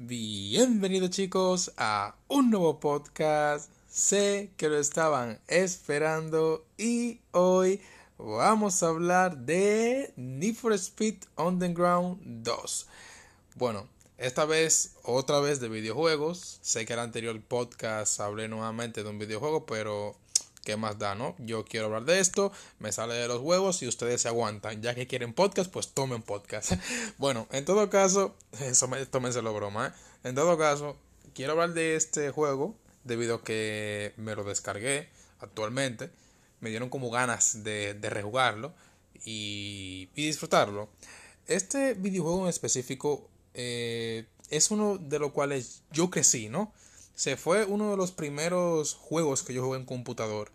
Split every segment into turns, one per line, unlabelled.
Bienvenidos chicos a un nuevo podcast. Sé que lo estaban esperando y hoy vamos a hablar de Need for Speed Underground 2. Bueno, esta vez otra vez de videojuegos. Sé que el anterior podcast hablé nuevamente de un videojuego, pero ¿qué más da, no? Yo quiero hablar de esto, me sale de los huevos y ustedes se aguantan. Ya que quieren podcast, pues tomen podcast. bueno, en todo caso, eso me, tómenselo broma, ¿eh? En todo caso, quiero hablar de este juego debido a que me lo descargué actualmente. Me dieron como ganas de, de rejugarlo y, y disfrutarlo. Este videojuego en específico eh, es uno de los cuales yo crecí, ¿no? Se fue uno de los primeros juegos que yo jugué en computador.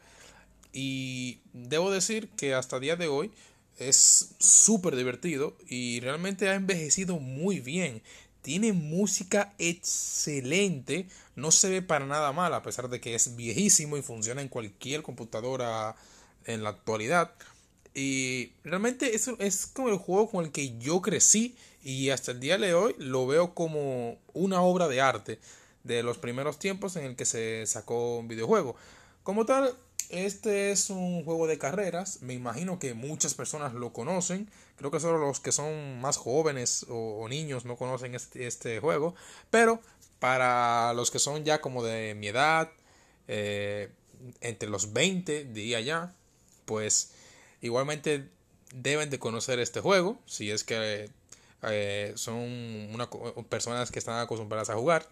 Y debo decir que hasta el día de hoy es súper divertido y realmente ha envejecido muy bien. Tiene música excelente, no se ve para nada mal a pesar de que es viejísimo y funciona en cualquier computadora en la actualidad. Y realmente eso es como el juego con el que yo crecí y hasta el día de hoy lo veo como una obra de arte de los primeros tiempos en el que se sacó un videojuego. Como tal, este es un juego de carreras, me imagino que muchas personas lo conocen, creo que solo los que son más jóvenes o, niños no conocen este, este, juego, pero para los que son ya como de mi edad, eh, entre los 20, diría ya, pues igualmente deben de conocer este juego, si es que eh, son personas que están acostumbradas a jugar.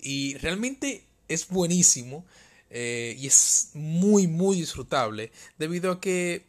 Y realmente es buenísimo eh, y es muy, muy disfrutable debido a que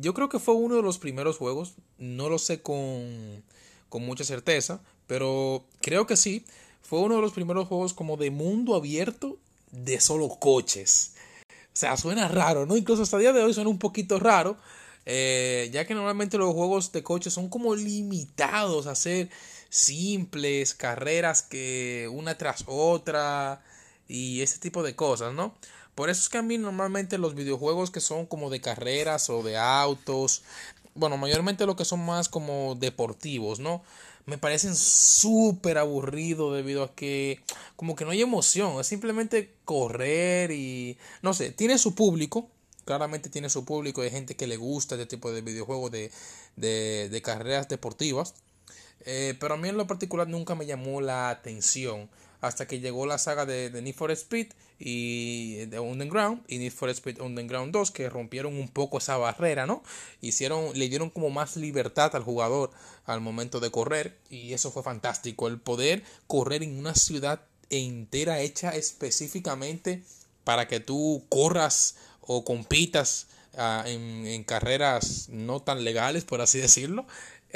yo creo que fue uno de los primeros juegos, no lo sé con, con mucha certeza, pero creo que sí, fue uno de los primeros juegos como de mundo abierto de solo coches. O sea, suena raro, ¿no? Incluso hasta el día de hoy suena un poquito raro, eh, ya que normalmente los juegos de coches son como limitados a ser simples, carreras que una tras otra y ese tipo de cosas, ¿no? Por eso es que a mí normalmente los videojuegos que son como de carreras o de autos, bueno, mayormente lo que son más como deportivos, ¿no? Me parecen súper aburridos debido a que como que no hay emoción, es simplemente correr y no sé, tiene su público, claramente tiene su público, hay gente que le gusta este tipo de videojuegos de, de, carreras deportivas. Eh, pero a mí en lo particular nunca me llamó la atención hasta que llegó la saga de, Need for Speed y de Underground y Need for Speed Underground 2 que rompieron un poco esa barrera, ¿no? Hicieron, le dieron como más libertad al jugador al momento de correr y eso fue fantástico, el poder correr en una ciudad entera hecha específicamente para que tú corras o compitas ah, en, carreras no tan legales, por así decirlo,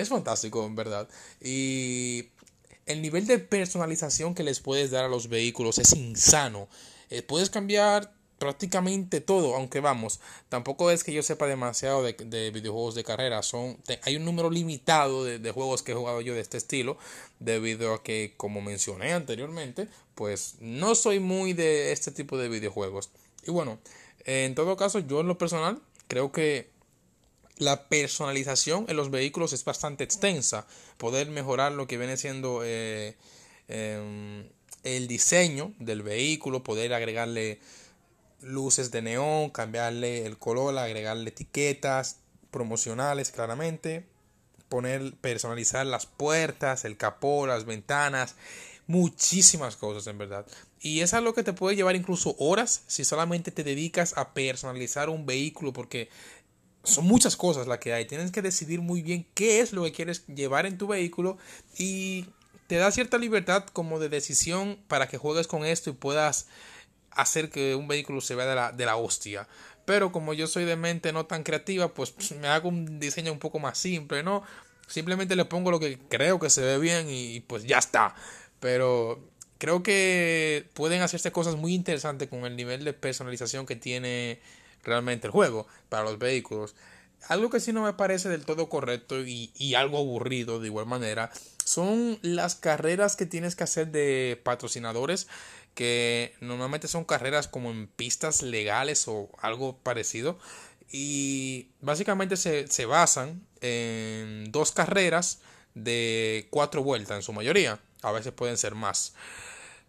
es fantástico, en verdad. Y el nivel de personalización que les puedes dar a los vehículos es insano. Eh, puedes cambiar prácticamente todo, aunque vamos, tampoco es que yo sepa demasiado de, videojuegos de carrera, son, hay un número limitado de, de, juegos que he jugado yo de este estilo, debido a que, como mencioné anteriormente, pues no soy muy de este tipo de videojuegos. Y bueno, en todo caso, yo en lo personal creo que la personalización en los vehículos es bastante extensa. Poder mejorar lo que viene siendo eh, em, el diseño del vehículo, poder agregarle luces de neón, cambiarle el color, agregarle etiquetas promocionales claramente, poner, personalizar las puertas, el capó, las ventanas, muchísimas cosas en verdad. Y es algo que te puede llevar incluso horas si solamente te dedicas a personalizar un vehículo porque son muchas cosas las que hay. Tienes que decidir muy bien qué es lo que quieres llevar en tu vehículo y te da cierta libertad como de decisión para que juegues con esto y puedas hacer que un vehículo se vea de la, de la hostia. Pero como yo soy de mente no tan creativa, pues me hago un diseño un poco más simple, ¿no? Simplemente le pongo lo que creo que se ve bien y pues ya está. Pero creo que pueden hacerse cosas muy interesantes con el nivel de personalización que tiene realmente el juego para los vehículos. Algo que sí no me parece del todo correcto y, y, algo aburrido de igual manera son las carreras que tienes que hacer de patrocinadores que normalmente son carreras como en pistas legales o algo parecido y básicamente se, se basan en dos carreras de cuatro vueltas en su mayoría. A veces pueden ser más.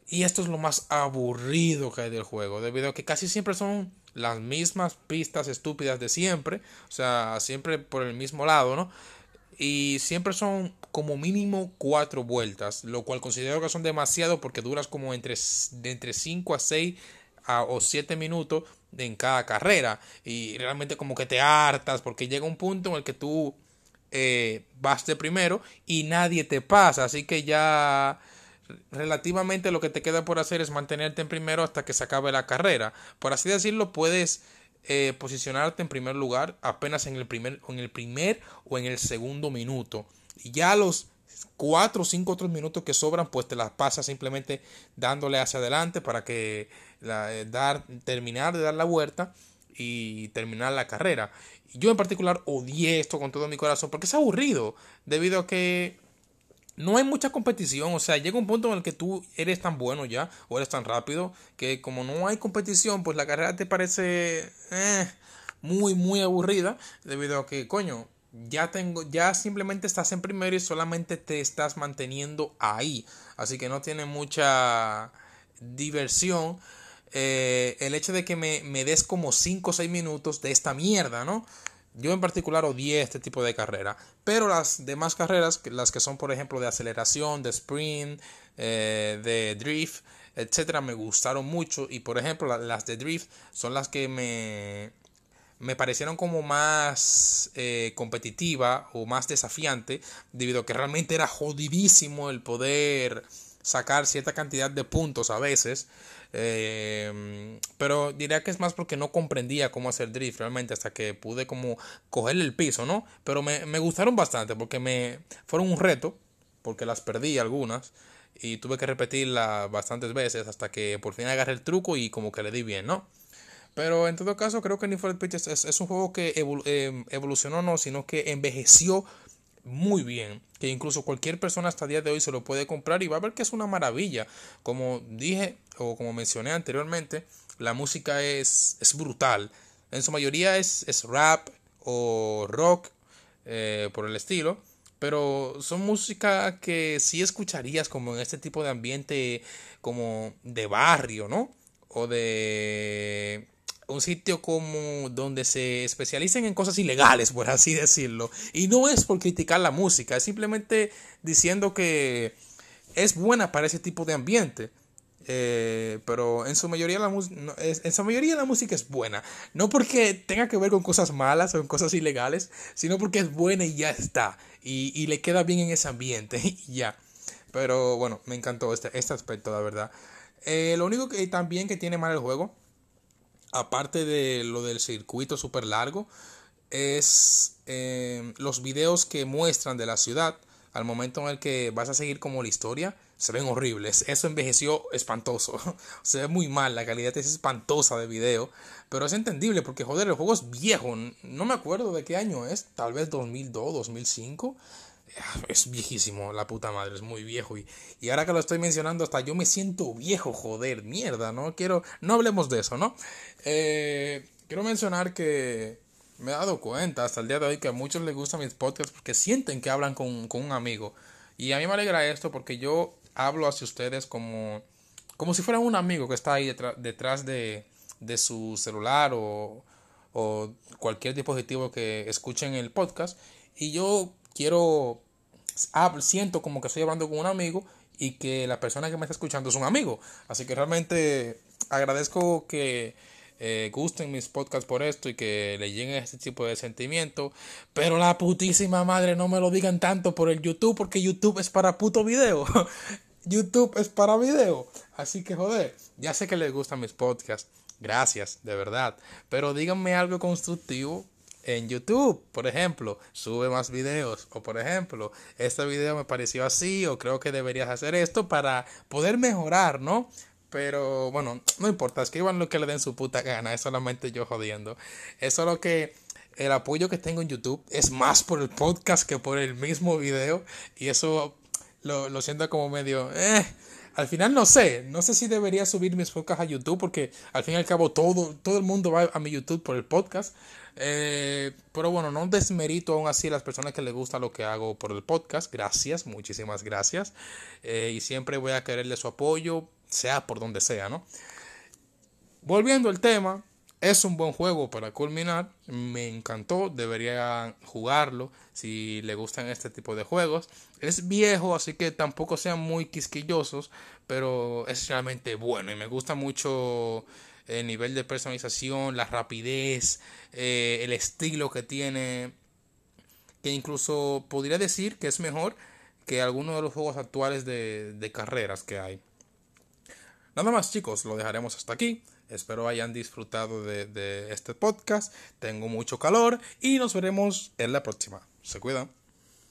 Y esto es lo más aburrido que hay del juego, debido a que casi siempre son las mismas pistas estúpidas de siempre, o sea, siempre por el mismo lado, ¿no? Y siempre son como mínimo cuatro vueltas, lo cual considero que son demasiado porque duras como entre, entre 5 a 6 o 7 minutos en cada carrera. Y realmente como que te hartas porque llega un punto en el que tú eh, vas de primero y nadie te pasa, así que ya relativamente lo que te queda por hacer es mantenerte en primero hasta que se acabe la carrera. Por así decirlo, puedes eh, posicionarte en primer lugar apenas en el primer, en el primer o en el segundo minuto. Y ya los cuatro o cinco otros minutos que sobran, pues te las pasas simplemente dándole hacia adelante para que la, eh, dar, terminar de dar la vuelta y terminar la carrera. Yo en particular odié esto con todo mi corazón porque es aburrido debido a que no hay mucha competición, o sea, llega un punto en el que tú eres tan bueno ya, o eres tan rápido, que como no hay competición, pues la carrera te parece eh, muy, muy aburrida, debido a que, coño, ya tengo, ya simplemente estás en primero y solamente te estás manteniendo ahí, así que no tiene mucha diversión. Eh, el hecho de que me, me des como 5 o 6 minutos de esta mierda, ¿no? Yo en particular odié este tipo de carrera, pero las demás carreras, las que son por ejemplo de aceleración, de sprint, eh, de drift, etcétera, me gustaron mucho. Y por ejemplo las de drift son las que me, me parecieron como más eh, competitiva o más desafiante debido a que realmente era jodidísimo el poder sacar cierta cantidad de puntos a veces eh, pero diría que es más porque no comprendía cómo hacer drift realmente hasta que pude como cogerle el piso, ¿no? Pero me, me gustaron bastante porque me fueron un reto, porque las perdí algunas y tuve que repetirlas bastantes veces hasta que por fin agarré el truco y como que le di bien, ¿no? Pero en todo caso creo que Need for Speed es, es, un juego que eh, evolucionó no, sino que envejeció muy bien, que incluso cualquier persona hasta el día de hoy se lo puede comprar y va a ver que es una maravilla. Como dije o como mencioné anteriormente, la música es, es brutal. En su mayoría es, es rap o rock eh, por el estilo, pero son música que sí escucharías como en este tipo de ambiente como de barrio, ¿no? O de un sitio como donde se especialicen en cosas ilegales, por así decirlo. Y no es por criticar la música, es simplemente diciendo que es buena para ese tipo de ambiente. Eh, pero en su mayoría la en su mayoría la música es buena no porque tenga que ver con cosas malas o con cosas ilegales sino porque es buena y ya está y, le queda bien en ese ambiente ya pero bueno me encantó este, este aspecto la verdad eh, lo único que también que tiene mal el juego aparte de lo del circuito súper largo, es eh, los videos que muestran de la ciudad al momento en el que vas a seguir como la historia, se ven horribles. Eso envejeció espantoso. se ve muy mal, la calidad es espantosa de video. Pero es entendible porque, joder, el juego es viejo. No me acuerdo de qué año es. Tal vez 2002, 2005 es viejísimo, la puta madre, es muy viejo. Y, y ahora que lo estoy mencionando, hasta yo me siento viejo, joder, mierda, ¿no? Quiero, no hablemos de eso, ¿no? Eh, quiero mencionar que me he dado cuenta hasta el día de hoy que a muchos les gustan mis podcasts porque sienten que hablan con, con un amigo. Y a mí me alegra esto porque yo hablo hacia ustedes como, como si fuera un amigo que está ahí detrás, detrás de, de su celular o, o cualquier dispositivo que escuchen el podcast. Y yo quiero, siento como que estoy hablando con un amigo y que la persona que me está escuchando es un amigo. Así que realmente agradezco que eh, gusten mis podcasts por esto y que le lleguen este tipo de sentimiento. Pero la putísima madre no me lo digan tanto por el YouTube porque YouTube es para puto video. YouTube es para video. Así que joder, ya sé que les gustan mis podcasts. Gracias, de verdad. Pero díganme algo constructivo en YouTube, por ejemplo, sube más videos. O por ejemplo, este video me pareció así o creo que deberías hacer esto para poder mejorar, ¿no? Pero bueno, no importa, escriban lo que le den su puta gana, es solamente yo jodiendo. Es solo que el apoyo que tengo en YouTube es más por el podcast que por el mismo video y eso lo, lo siento como medio... Eh, al final no sé, no sé si debería subir mis podcasts a YouTube porque al fin y al cabo todo, todo el mundo va a mi YouTube por el podcast. Eh, pero bueno, no desmerito aún así a las personas que les gusta lo que hago por el podcast. Gracias, muchísimas gracias. Eh, y siempre voy a quererle su apoyo, sea por donde sea, ¿no? Volviendo al tema, es un buen juego para culminar. Me encantó. Debería jugarlo si le gustan este tipo de juegos. Es viejo, así que tampoco sean muy quisquillosos. Pero es realmente bueno. Y me gusta mucho el nivel de personalización, la rapidez, eh, el estilo que tiene. Que incluso podría decir que es mejor que algunos de los juegos actuales de carreras que hay. Nada más chicos, lo dejaremos hasta aquí. Espero hayan disfrutado de, este podcast. Tengo mucho calor y nos veremos en la próxima. Se cuidan.